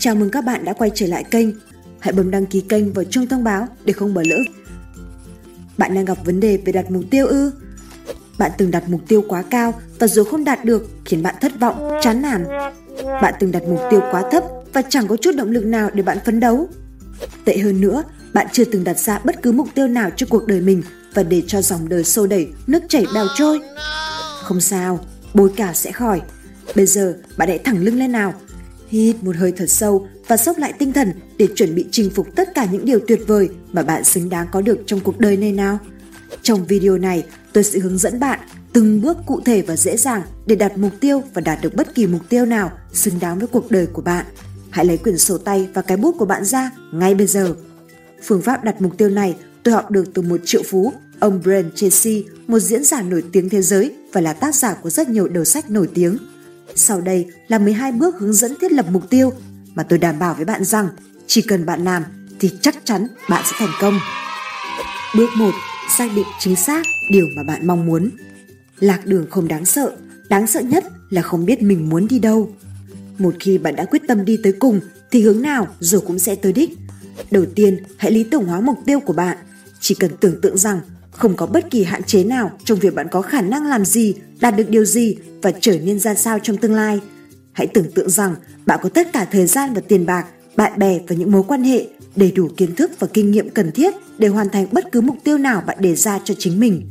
Chào mừng các bạn đã quay trở lại kênh. Hãy bấm đăng ký kênh và chuông thông báo để không bỏ lỡ. Bạn đang gặp vấn đề về đặt mục tiêu ư? Bạn từng đặt mục tiêu quá cao và rồi không đạt được khiến bạn thất vọng, chán nản. Bạn từng đặt mục tiêu quá thấp và chẳng có chút động lực nào để bạn phấn đấu. Tệ hơn nữa, bạn chưa từng đặt ra bất cứ mục tiêu nào cho cuộc đời mình và để cho dòng đời xô đẩy, nước chảy bèo trôi. Không sao, bối cả sẽ khỏi. Bây giờ bạn hãy thẳng lưng lên nào. Hít một hơi thật sâu và sốc lại tinh thần để chuẩn bị chinh phục tất cả những điều tuyệt vời mà bạn xứng đáng có được trong cuộc đời này nào. Trong video này, tôi sẽ hướng dẫn bạn từng bước cụ thể và dễ dàng để đặt mục tiêu và đạt được bất kỳ mục tiêu nào xứng đáng với cuộc đời của bạn. Hãy lấy quyển sổ tay và cái bút của bạn ra ngay bây giờ. Phương pháp đặt mục tiêu này tôi học được từ một triệu phú, ông Brian Tracy, một diễn giả nổi tiếng thế giới và là tác giả của rất nhiều đầu sách nổi tiếng. Sau đây là 12 bước hướng dẫn thiết lập mục tiêu mà tôi đảm bảo với bạn rằng chỉ cần bạn làm thì chắc chắn bạn sẽ thành công. Bước 1. Xác định chính xác điều mà bạn mong muốn. Lạc đường không đáng sợ, đáng sợ nhất là không biết mình muốn đi đâu. Một khi bạn đã quyết tâm đi tới cùng thì hướng nào rồi cũng sẽ tới đích. Đầu tiên, hãy lý tưởng hóa mục tiêu của bạn. Chỉ cần tưởng tượng rằng không có bất kỳ hạn chế nào trong việc bạn có khả năng làm gì, đạt được điều gì và trở nên ra sao trong tương lai. Hãy tưởng tượng rằng bạn có tất cả thời gian và tiền bạc, bạn bè và những mối quan hệ, đầy đủ kiến thức và kinh nghiệm cần thiết để hoàn thành bất cứ mục tiêu nào bạn đề ra cho chính mình.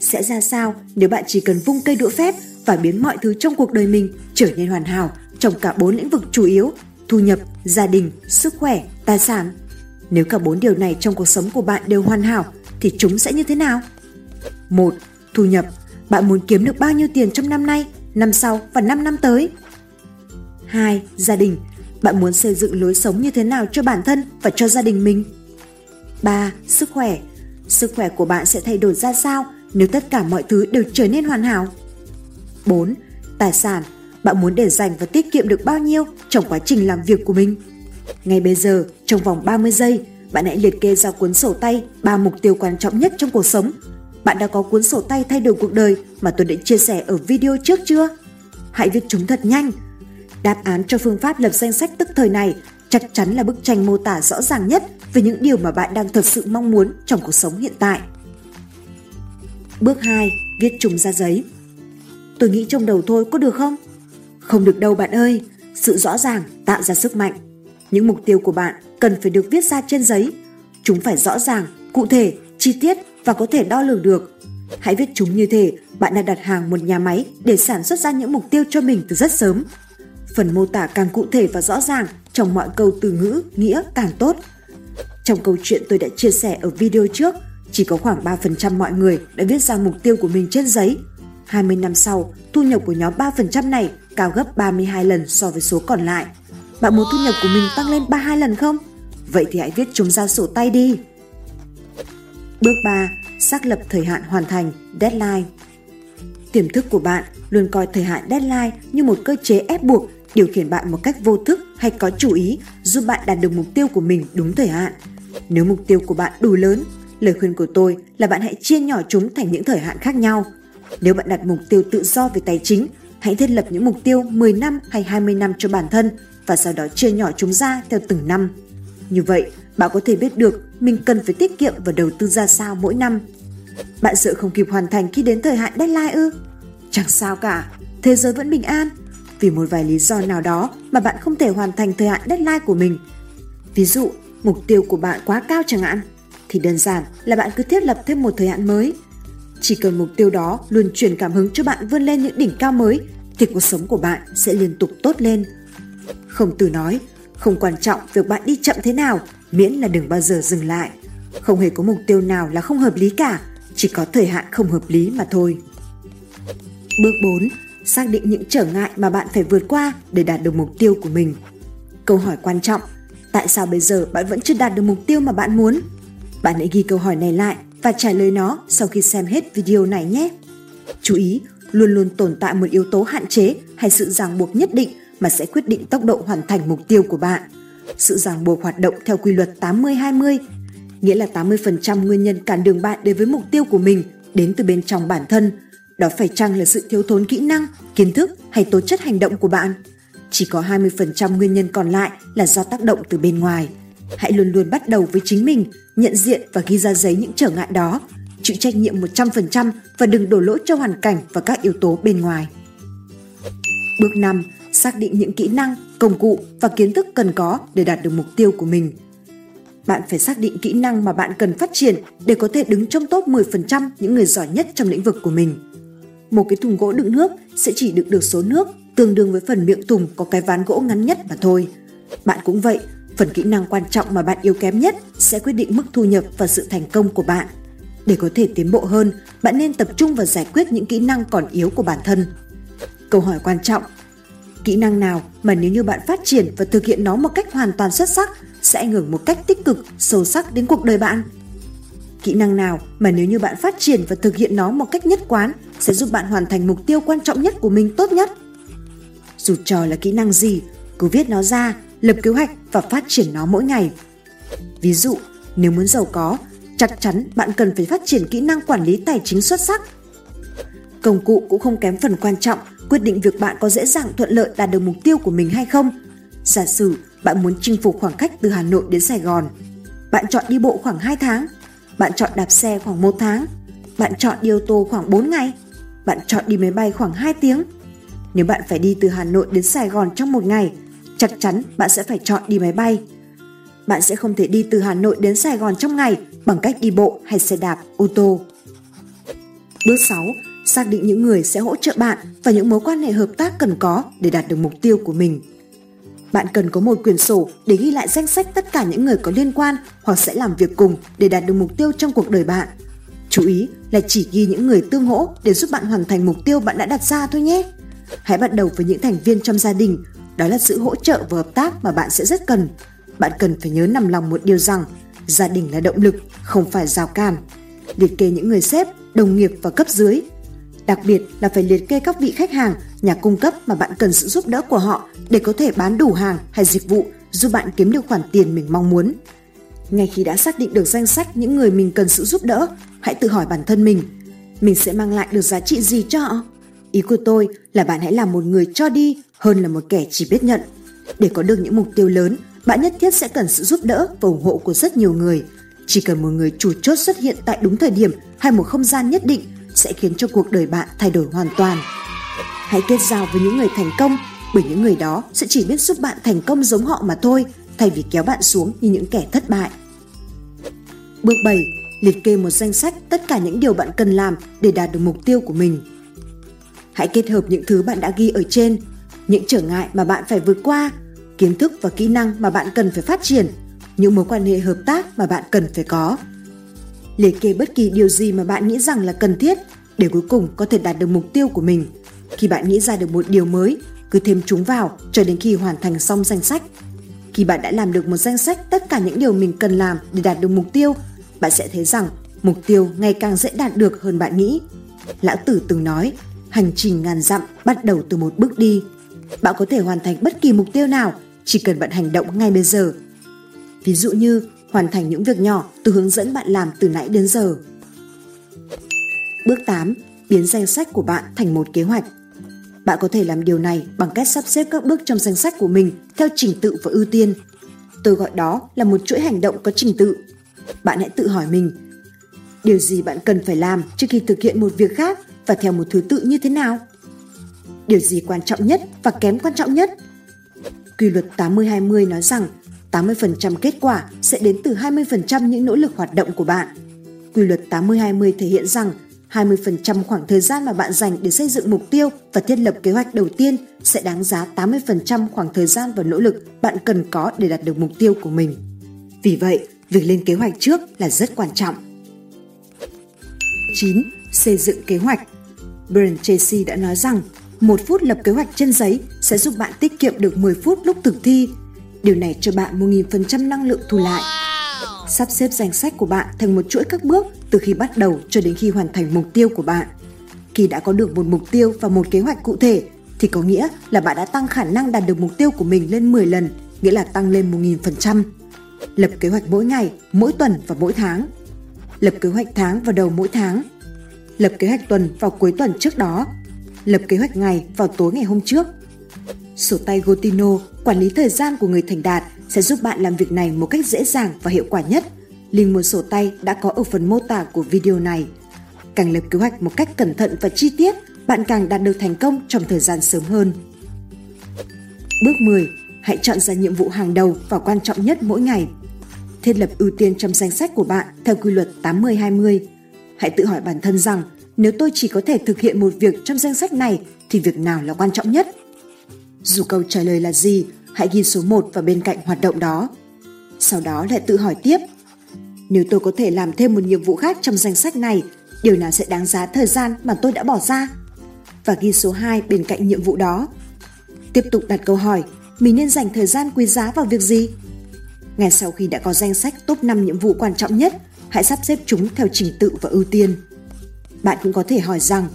Sẽ ra sao nếu bạn chỉ cần vung cây đũa phép và biến mọi thứ trong cuộc đời mình trở nên hoàn hảo trong cả bốn lĩnh vực chủ yếu, thu nhập, gia đình, sức khỏe, tài sản. Nếu cả bốn điều này trong cuộc sống của bạn đều hoàn hảo thì chúng sẽ như thế nào? Một, Thu nhập. Bạn muốn kiếm được bao nhiêu tiền trong năm nay, năm sau và 5 năm tới? 2. Gia đình. Bạn muốn xây dựng lối sống như thế nào cho bản thân và cho gia đình mình? 3. Sức khỏe. Sức khỏe của bạn sẽ thay đổi ra sao nếu tất cả mọi thứ đều trở nên hoàn hảo? 4. Tài sản. Bạn muốn để dành và tiết kiệm được bao nhiêu trong quá trình làm việc của mình? Ngay bây giờ, trong vòng 30 giây, bạn hãy liệt kê ra cuốn sổ tay, ba mục tiêu quan trọng nhất trong cuộc sống. Bạn đã có cuốn sổ tay thay đổi cuộc đời mà tôi đã chia sẻ ở video trước chưa? Hãy viết chúng thật nhanh. Đáp án cho phương pháp lập danh sách tức thời này chắc chắn là bức tranh mô tả rõ ràng nhất về những điều mà bạn đang thật sự mong muốn trong cuộc sống hiện tại. Bước 2. Viết chúng ra giấy. Tôi nghĩ trong đầu thôi có được không? Không được đâu bạn ơi. Sự rõ ràng tạo ra sức mạnh. Những mục tiêu của bạn cần phải được viết ra trên giấy. Chúng phải rõ ràng, cụ thể, chi tiết và có thể đo lường được. Hãy viết chúng như thế bạn đã đặt hàng một nhà máy để sản xuất ra những mục tiêu cho mình từ rất sớm. Phần mô tả càng cụ thể và rõ ràng trong mọi câu từ ngữ, nghĩa càng tốt. Trong câu chuyện tôi đã chia sẻ ở video trước, chỉ có khoảng 3% mọi người đã viết ra mục tiêu của mình trên giấy. 20 năm sau, thu nhập của nhóm 3% này cao gấp 32 lần so với số còn lại. Bạn muốn thu nhập của mình tăng lên 32 lần không? Vậy thì hãy viết chúng ra sổ tay đi. Bước 3. Xác lập thời hạn hoàn thành, deadline. Tiềm thức của bạn luôn coi thời hạn deadline như một cơ chế ép buộc điều khiển bạn một cách vô thức hay có chủ ý giúp bạn đạt được mục tiêu của mình đúng thời hạn. Nếu mục tiêu của bạn đủ lớn, lời khuyên của tôi là bạn hãy chia nhỏ chúng thành những thời hạn khác nhau. Nếu bạn đặt mục tiêu tự do về tài chính, hãy thiết lập những mục tiêu 10 năm hay 20 năm cho bản thân và sau đó chia nhỏ chúng ra theo từng năm. Như vậy, bạn có thể biết được mình cần phải tiết kiệm và đầu tư ra sao mỗi năm. Bạn sợ không kịp hoàn thành khi đến thời hạn deadline ư? Chẳng sao cả, thế giới vẫn bình an. Vì một vài lý do nào đó mà bạn không thể hoàn thành thời hạn deadline của mình. Ví dụ, mục tiêu của bạn quá cao chẳng hạn, thì đơn giản là bạn cứ thiết lập thêm một thời hạn mới. Chỉ cần mục tiêu đó luôn truyền cảm hứng cho bạn vươn lên những đỉnh cao mới thì cuộc sống của bạn sẽ liên tục tốt lên. Không từ nói, không quan trọng việc bạn đi chậm thế nào, miễn là đừng bao giờ dừng lại. Không hề có mục tiêu nào là không hợp lý cả, chỉ có thời hạn không hợp lý mà thôi. Bước 4. Xác định những trở ngại mà bạn phải vượt qua để đạt được mục tiêu của mình. Câu hỏi quan trọng, tại sao bây giờ bạn vẫn chưa đạt được mục tiêu mà bạn muốn? Bạn hãy ghi câu hỏi này lại và trả lời nó sau khi xem hết video này nhé. Chú ý, luôn luôn tồn tại một yếu tố hạn chế hay sự ràng buộc nhất định mà sẽ quyết định tốc độ hoàn thành mục tiêu của bạn. Sự ràng buộc hoạt động theo quy luật 80-20, nghĩa là 80% nguyên nhân cản đường bạn đến với mục tiêu của mình đến từ bên trong bản thân. Đó phải chăng là sự thiếu thốn kỹ năng, kiến thức hay tố chất hành động của bạn? Chỉ có 20% nguyên nhân còn lại là do tác động từ bên ngoài. Hãy luôn luôn bắt đầu với chính mình, nhận diện và ghi ra giấy những trở ngại đó, chịu trách nhiệm 100% và đừng đổ lỗi cho hoàn cảnh và các yếu tố bên ngoài. Bước 5. Xác định những kỹ năng, công cụ và kiến thức cần có để đạt được mục tiêu của mình. Bạn phải xác định kỹ năng mà bạn cần phát triển để có thể đứng trong top 10% những người giỏi nhất trong lĩnh vực của mình. Một cái thùng gỗ đựng nước sẽ chỉ đựng được số nước tương đương với phần miệng thùng có cái ván gỗ ngắn nhất mà thôi. Bạn cũng vậy, phần kỹ năng quan trọng mà bạn yếu kém nhất sẽ quyết định mức thu nhập và sự thành công của bạn. Để có thể tiến bộ hơn, bạn nên tập trung vào giải quyết những kỹ năng còn yếu của bản thân. Câu hỏi quan trọng Kỹ năng nào mà nếu như bạn phát triển và thực hiện nó một cách hoàn toàn xuất sắc sẽ ảnh hưởng một cách tích cực, sâu sắc đến cuộc đời bạn? Kỹ năng nào mà nếu như bạn phát triển và thực hiện nó một cách nhất quán sẽ giúp bạn hoàn thành mục tiêu quan trọng nhất của mình tốt nhất? Dù trò là kỹ năng gì, cứ viết nó ra, lập kế hoạch và phát triển nó mỗi ngày. Ví dụ, nếu muốn giàu có, chắc chắn bạn cần phải phát triển kỹ năng quản lý tài chính xuất sắc. Công cụ cũng không kém phần quan trọng quyết định việc bạn có dễ dàng thuận lợi đạt được mục tiêu của mình hay không. Giả sử bạn muốn chinh phục khoảng cách từ Hà Nội đến Sài Gòn. Bạn chọn đi bộ khoảng 2 tháng, bạn chọn đạp xe khoảng 1 tháng, bạn chọn đi ô tô khoảng 4 ngày, bạn chọn đi máy bay khoảng 2 tiếng. Nếu bạn phải đi từ Hà Nội đến Sài Gòn trong một ngày, chắc chắn bạn sẽ phải chọn đi máy bay. Bạn sẽ không thể đi từ Hà Nội đến Sài Gòn trong ngày bằng cách đi bộ hay xe đạp, ô tô. Bước 6. Xác định những người sẽ hỗ trợ bạn và những mối quan hệ hợp tác cần có để đạt được mục tiêu của mình. Bạn cần có một quyển sổ để ghi lại danh sách tất cả những người có liên quan hoặc sẽ làm việc cùng để đạt được mục tiêu trong cuộc đời bạn. Chú ý là chỉ ghi những người tương hỗ để giúp bạn hoàn thành mục tiêu bạn đã đặt ra thôi nhé. Hãy bắt đầu với những thành viên trong gia đình, đó là sự hỗ trợ và hợp tác mà bạn sẽ rất cần. Bạn cần phải nhớ nằm lòng một điều rằng, gia đình là động lực, không phải rào cản. Liệt kê những người sếp, đồng nghiệp và cấp dưới. Đặc biệt là phải liệt kê các vị khách hàng, nhà cung cấp mà bạn cần sự giúp đỡ của họ để có thể bán đủ hàng hay dịch vụ giúp bạn kiếm được khoản tiền mình mong muốn. Ngay khi đã xác định được danh sách những người mình cần sự giúp đỡ, hãy tự hỏi bản thân mình, mình sẽ mang lại được giá trị gì cho họ? Ý của tôi là bạn hãy là một người cho đi hơn là một kẻ chỉ biết nhận. Để có được những mục tiêu lớn, bạn nhất thiết sẽ cần sự giúp đỡ và ủng hộ của rất nhiều người. Chỉ cần một người chủ chốt xuất hiện tại đúng thời điểm hay một không gian nhất định sẽ khiến cho cuộc đời bạn thay đổi hoàn toàn. Hãy kết giao với những người thành công bởi những người đó sẽ chỉ biết giúp bạn thành công giống họ mà thôi thay vì kéo bạn xuống như những kẻ thất bại. Bước 7. Liệt kê một danh sách tất cả những điều bạn cần làm để đạt được mục tiêu của mình. Hãy kết hợp những thứ bạn đã ghi ở trên, những trở ngại mà bạn phải vượt qua, kiến thức và kỹ năng mà bạn cần phải phát triển, những mối quan hệ hợp tác mà bạn cần phải có. Liệt kê bất kỳ điều gì mà bạn nghĩ rằng là cần thiết để cuối cùng có thể đạt được mục tiêu của mình. Khi bạn nghĩ ra được một điều mới, cứ thêm chúng vào cho đến khi hoàn thành xong danh sách. Khi bạn đã làm được một danh sách tất cả những điều mình cần làm để đạt được mục tiêu, bạn sẽ thấy rằng mục tiêu ngày càng dễ đạt được hơn bạn nghĩ. Lão Tử từng nói, hành trình ngàn dặm bắt đầu từ một bước đi. Bạn có thể hoàn thành bất kỳ mục tiêu nào, chỉ cần bạn hành động ngay bây giờ. Ví dụ như hoàn thành những việc nhỏ từ hướng dẫn bạn làm từ nãy đến giờ. Bước 8. Biến danh sách của bạn thành một kế hoạch. Bạn có thể làm điều này bằng cách sắp xếp các bước trong danh sách của mình theo trình tự và ưu tiên. Tôi gọi đó là một chuỗi hành động có trình tự. Bạn hãy tự hỏi mình, điều gì bạn cần phải làm trước khi thực hiện một việc khác và theo một thứ tự như thế nào? Điều gì quan trọng nhất và kém quan trọng nhất? Quy luật 80-20 nói rằng 80% kết quả sẽ đến từ 20% những nỗ lực hoạt động của bạn. Quy luật 80-20 thể hiện rằng 20% khoảng thời gian mà bạn dành để xây dựng mục tiêu và thiết lập kế hoạch đầu tiên sẽ đáng giá 80% khoảng thời gian và nỗ lực bạn cần có để đạt được mục tiêu của mình. Vì vậy, việc lên kế hoạch trước là rất quan trọng. 9. Xây dựng kế hoạch Brian Tracy đã nói rằng một phút lập kế hoạch trên giấy sẽ giúp bạn tiết kiệm được 10 phút lúc thực thi. Điều này cho bạn 1.000% năng lượng thu lại. Sắp xếp danh sách của bạn thành một chuỗi các bước từ khi bắt đầu cho đến khi hoàn thành mục tiêu của bạn. Khi đã có được một mục tiêu và một kế hoạch cụ thể thì có nghĩa là bạn đã tăng khả năng đạt được mục tiêu của mình lên 10 lần, nghĩa là tăng lên 1.000%. Lập kế hoạch mỗi ngày, mỗi tuần và mỗi tháng. Lập kế hoạch tháng vào đầu mỗi tháng. Lập kế hoạch tuần vào cuối tuần trước đó. Lập kế hoạch ngày vào tối ngày hôm trước. Sổ tay Gotino, quản lý thời gian của người thành đạt sẽ giúp bạn làm việc này một cách dễ dàng và hiệu quả nhất. Link mua sổ tay đã có ở phần mô tả của video này. Càng lập kế hoạch một cách cẩn thận và chi tiết, bạn càng đạt được thành công trong thời gian sớm hơn. Bước 10. Hãy chọn ra nhiệm vụ hàng đầu và quan trọng nhất mỗi ngày. Thiết lập ưu tiên trong danh sách của bạn theo quy luật 80-20. Hãy tự hỏi bản thân rằng nếu tôi chỉ có thể thực hiện một việc trong danh sách này thì việc nào là quan trọng nhất? Dù câu trả lời là gì, hãy ghi số 1 vào bên cạnh hoạt động đó. Sau đó lại tự hỏi tiếp, nếu tôi có thể làm thêm một nhiệm vụ khác trong danh sách này, điều nào sẽ đáng giá thời gian mà tôi đã bỏ ra? Và ghi số 2 bên cạnh nhiệm vụ đó. Tiếp tục đặt câu hỏi, mình nên dành thời gian quý giá vào việc gì? Ngay sau khi đã có danh sách top 5 nhiệm vụ quan trọng nhất, hãy sắp xếp chúng theo trình tự và ưu tiên. Bạn cũng có thể hỏi rằng,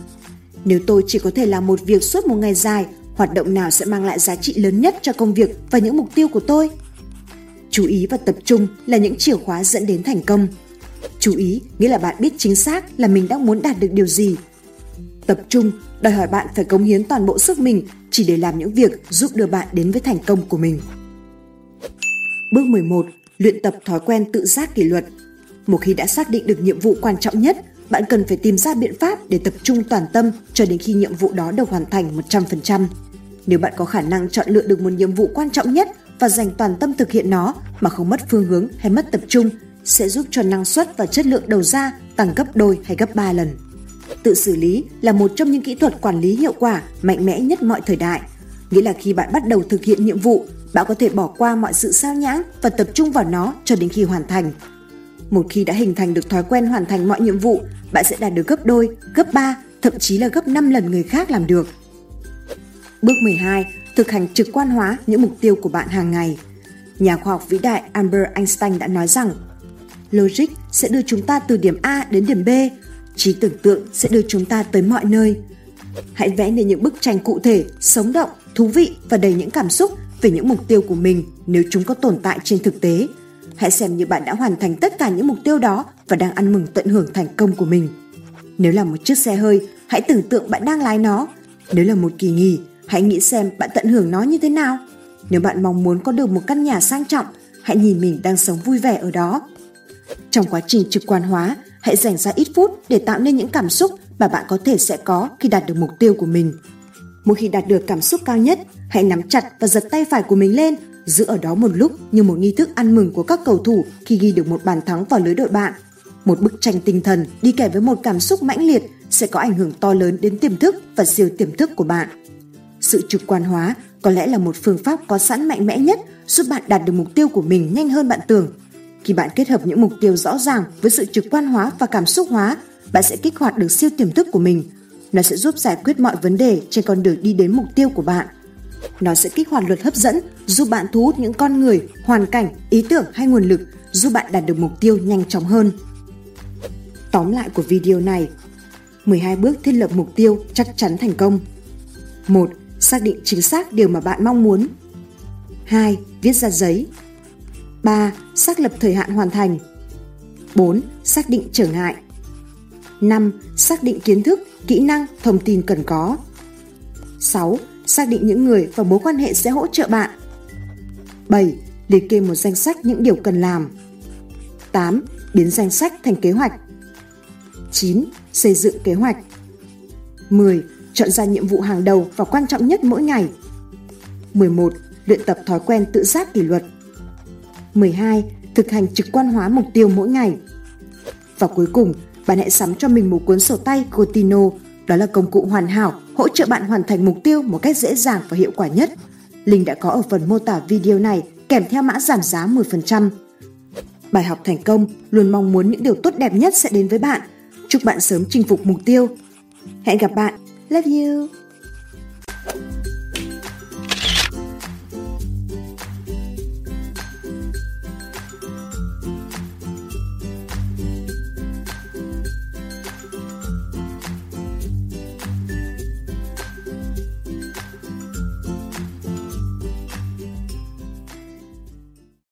nếu tôi chỉ có thể làm một việc suốt một ngày dài, hoạt động nào sẽ mang lại giá trị lớn nhất cho công việc và những mục tiêu của tôi? Chú ý và tập trung là những chìa khóa dẫn đến thành công. Chú ý nghĩa là bạn biết chính xác là mình đang muốn đạt được điều gì. Tập trung đòi hỏi bạn phải cống hiến toàn bộ sức mình chỉ để làm những việc giúp đưa bạn đến với thành công của mình. Bước 11. Luyện tập thói quen tự giác kỷ luật. Một khi đã xác định được nhiệm vụ quan trọng nhất, bạn cần phải tìm ra biện pháp để tập trung toàn tâm cho đến khi nhiệm vụ đó được hoàn thành 100%. Nếu bạn có khả năng chọn lựa được một nhiệm vụ quan trọng nhất và dành toàn tâm thực hiện nó mà không mất phương hướng hay mất tập trung, sẽ giúp cho năng suất và chất lượng đầu ra tăng gấp đôi hay gấp 3 lần. Tự xử lý là một trong những kỹ thuật quản lý hiệu quả mạnh mẽ nhất mọi thời đại. Nghĩa là khi bạn bắt đầu thực hiện nhiệm vụ, bạn có thể bỏ qua mọi sự sao nhãng và tập trung vào nó cho đến khi hoàn thành. Một khi đã hình thành được thói quen hoàn thành mọi nhiệm vụ, bạn sẽ đạt được gấp đôi, gấp 3, thậm chí là gấp 5 lần người khác làm được. Bước 12. Thực hành trực quan hóa những mục tiêu của bạn hàng ngày. Nhà khoa học vĩ đại Albert Einstein đã nói rằng Logic sẽ đưa chúng ta từ điểm A đến điểm B, trí tưởng tượng sẽ đưa chúng ta tới mọi nơi. Hãy vẽ nên những bức tranh cụ thể, sống động, thú vị và đầy những cảm xúc về những mục tiêu của mình nếu chúng có tồn tại trên thực tế. Hãy xem như bạn đã hoàn thành tất cả những mục tiêu đó và đang ăn mừng tận hưởng thành công của mình. Nếu là một chiếc xe hơi, hãy tưởng tượng bạn đang lái nó. Nếu là một kỳ nghỉ, hãy nghĩ xem bạn tận hưởng nó như thế nào. Nếu bạn mong muốn có được một căn nhà sang trọng, hãy nhìn mình đang sống vui vẻ ở đó. Trong quá trình trực quan hóa, hãy dành ra ít phút để tạo nên những cảm xúc mà bạn có thể sẽ có khi đạt được mục tiêu của mình. Mỗi khi đạt được cảm xúc cao nhất, hãy nắm chặt và giật tay phải của mình lên, giữ ở đó một lúc như một nghi thức ăn mừng của các cầu thủ khi ghi được một bàn thắng vào lưới đội bạn. Một bức tranh tinh thần đi kèm với một cảm xúc mãnh liệt sẽ có ảnh hưởng to lớn đến tiềm thức và siêu tiềm thức của bạn. Sự trực quan hóa có lẽ là một phương pháp có sẵn mạnh mẽ nhất giúp bạn đạt được mục tiêu của mình nhanh hơn bạn tưởng. Khi bạn kết hợp những mục tiêu rõ ràng với sự trực quan hóa và cảm xúc hóa, bạn sẽ kích hoạt được siêu tiềm thức của mình. Nó sẽ giúp giải quyết mọi vấn đề trên con đường đi đến mục tiêu của bạn. Nó sẽ kích hoạt luật hấp dẫn, giúp bạn thu hút những con người, hoàn cảnh, ý tưởng hay nguồn lực, giúp bạn đạt được mục tiêu nhanh chóng hơn. Tóm lại của video này 12 bước thiết lập mục tiêu chắc chắn thành công 1 xác định chính xác điều mà bạn mong muốn. 2. Viết ra giấy. 3. Xác lập thời hạn hoàn thành. 4. Xác định trở ngại. 5. Xác định kiến thức, kỹ năng, thông tin cần có. 6. Xác định những người và mối quan hệ sẽ hỗ trợ bạn. 7. Liệt kê một danh sách những điều cần làm. 8. Biến danh sách thành kế hoạch. 9. Xây dựng kế hoạch. 10 chọn ra nhiệm vụ hàng đầu và quan trọng nhất mỗi ngày. 11. Luyện tập thói quen tự giác kỷ luật. 12. Thực hành trực quan hóa mục tiêu mỗi ngày. Và cuối cùng, bạn hãy sắm cho mình một cuốn sổ tay Gotino. Đó là công cụ hoàn hảo, hỗ trợ bạn hoàn thành mục tiêu một cách dễ dàng và hiệu quả nhất. Link đã có ở phần mô tả video này, kèm theo mã giảm giá 10%. Bài học thành công, luôn mong muốn những điều tốt đẹp nhất sẽ đến với bạn. Chúc bạn sớm chinh phục mục tiêu. Hẹn gặp bạn Love you.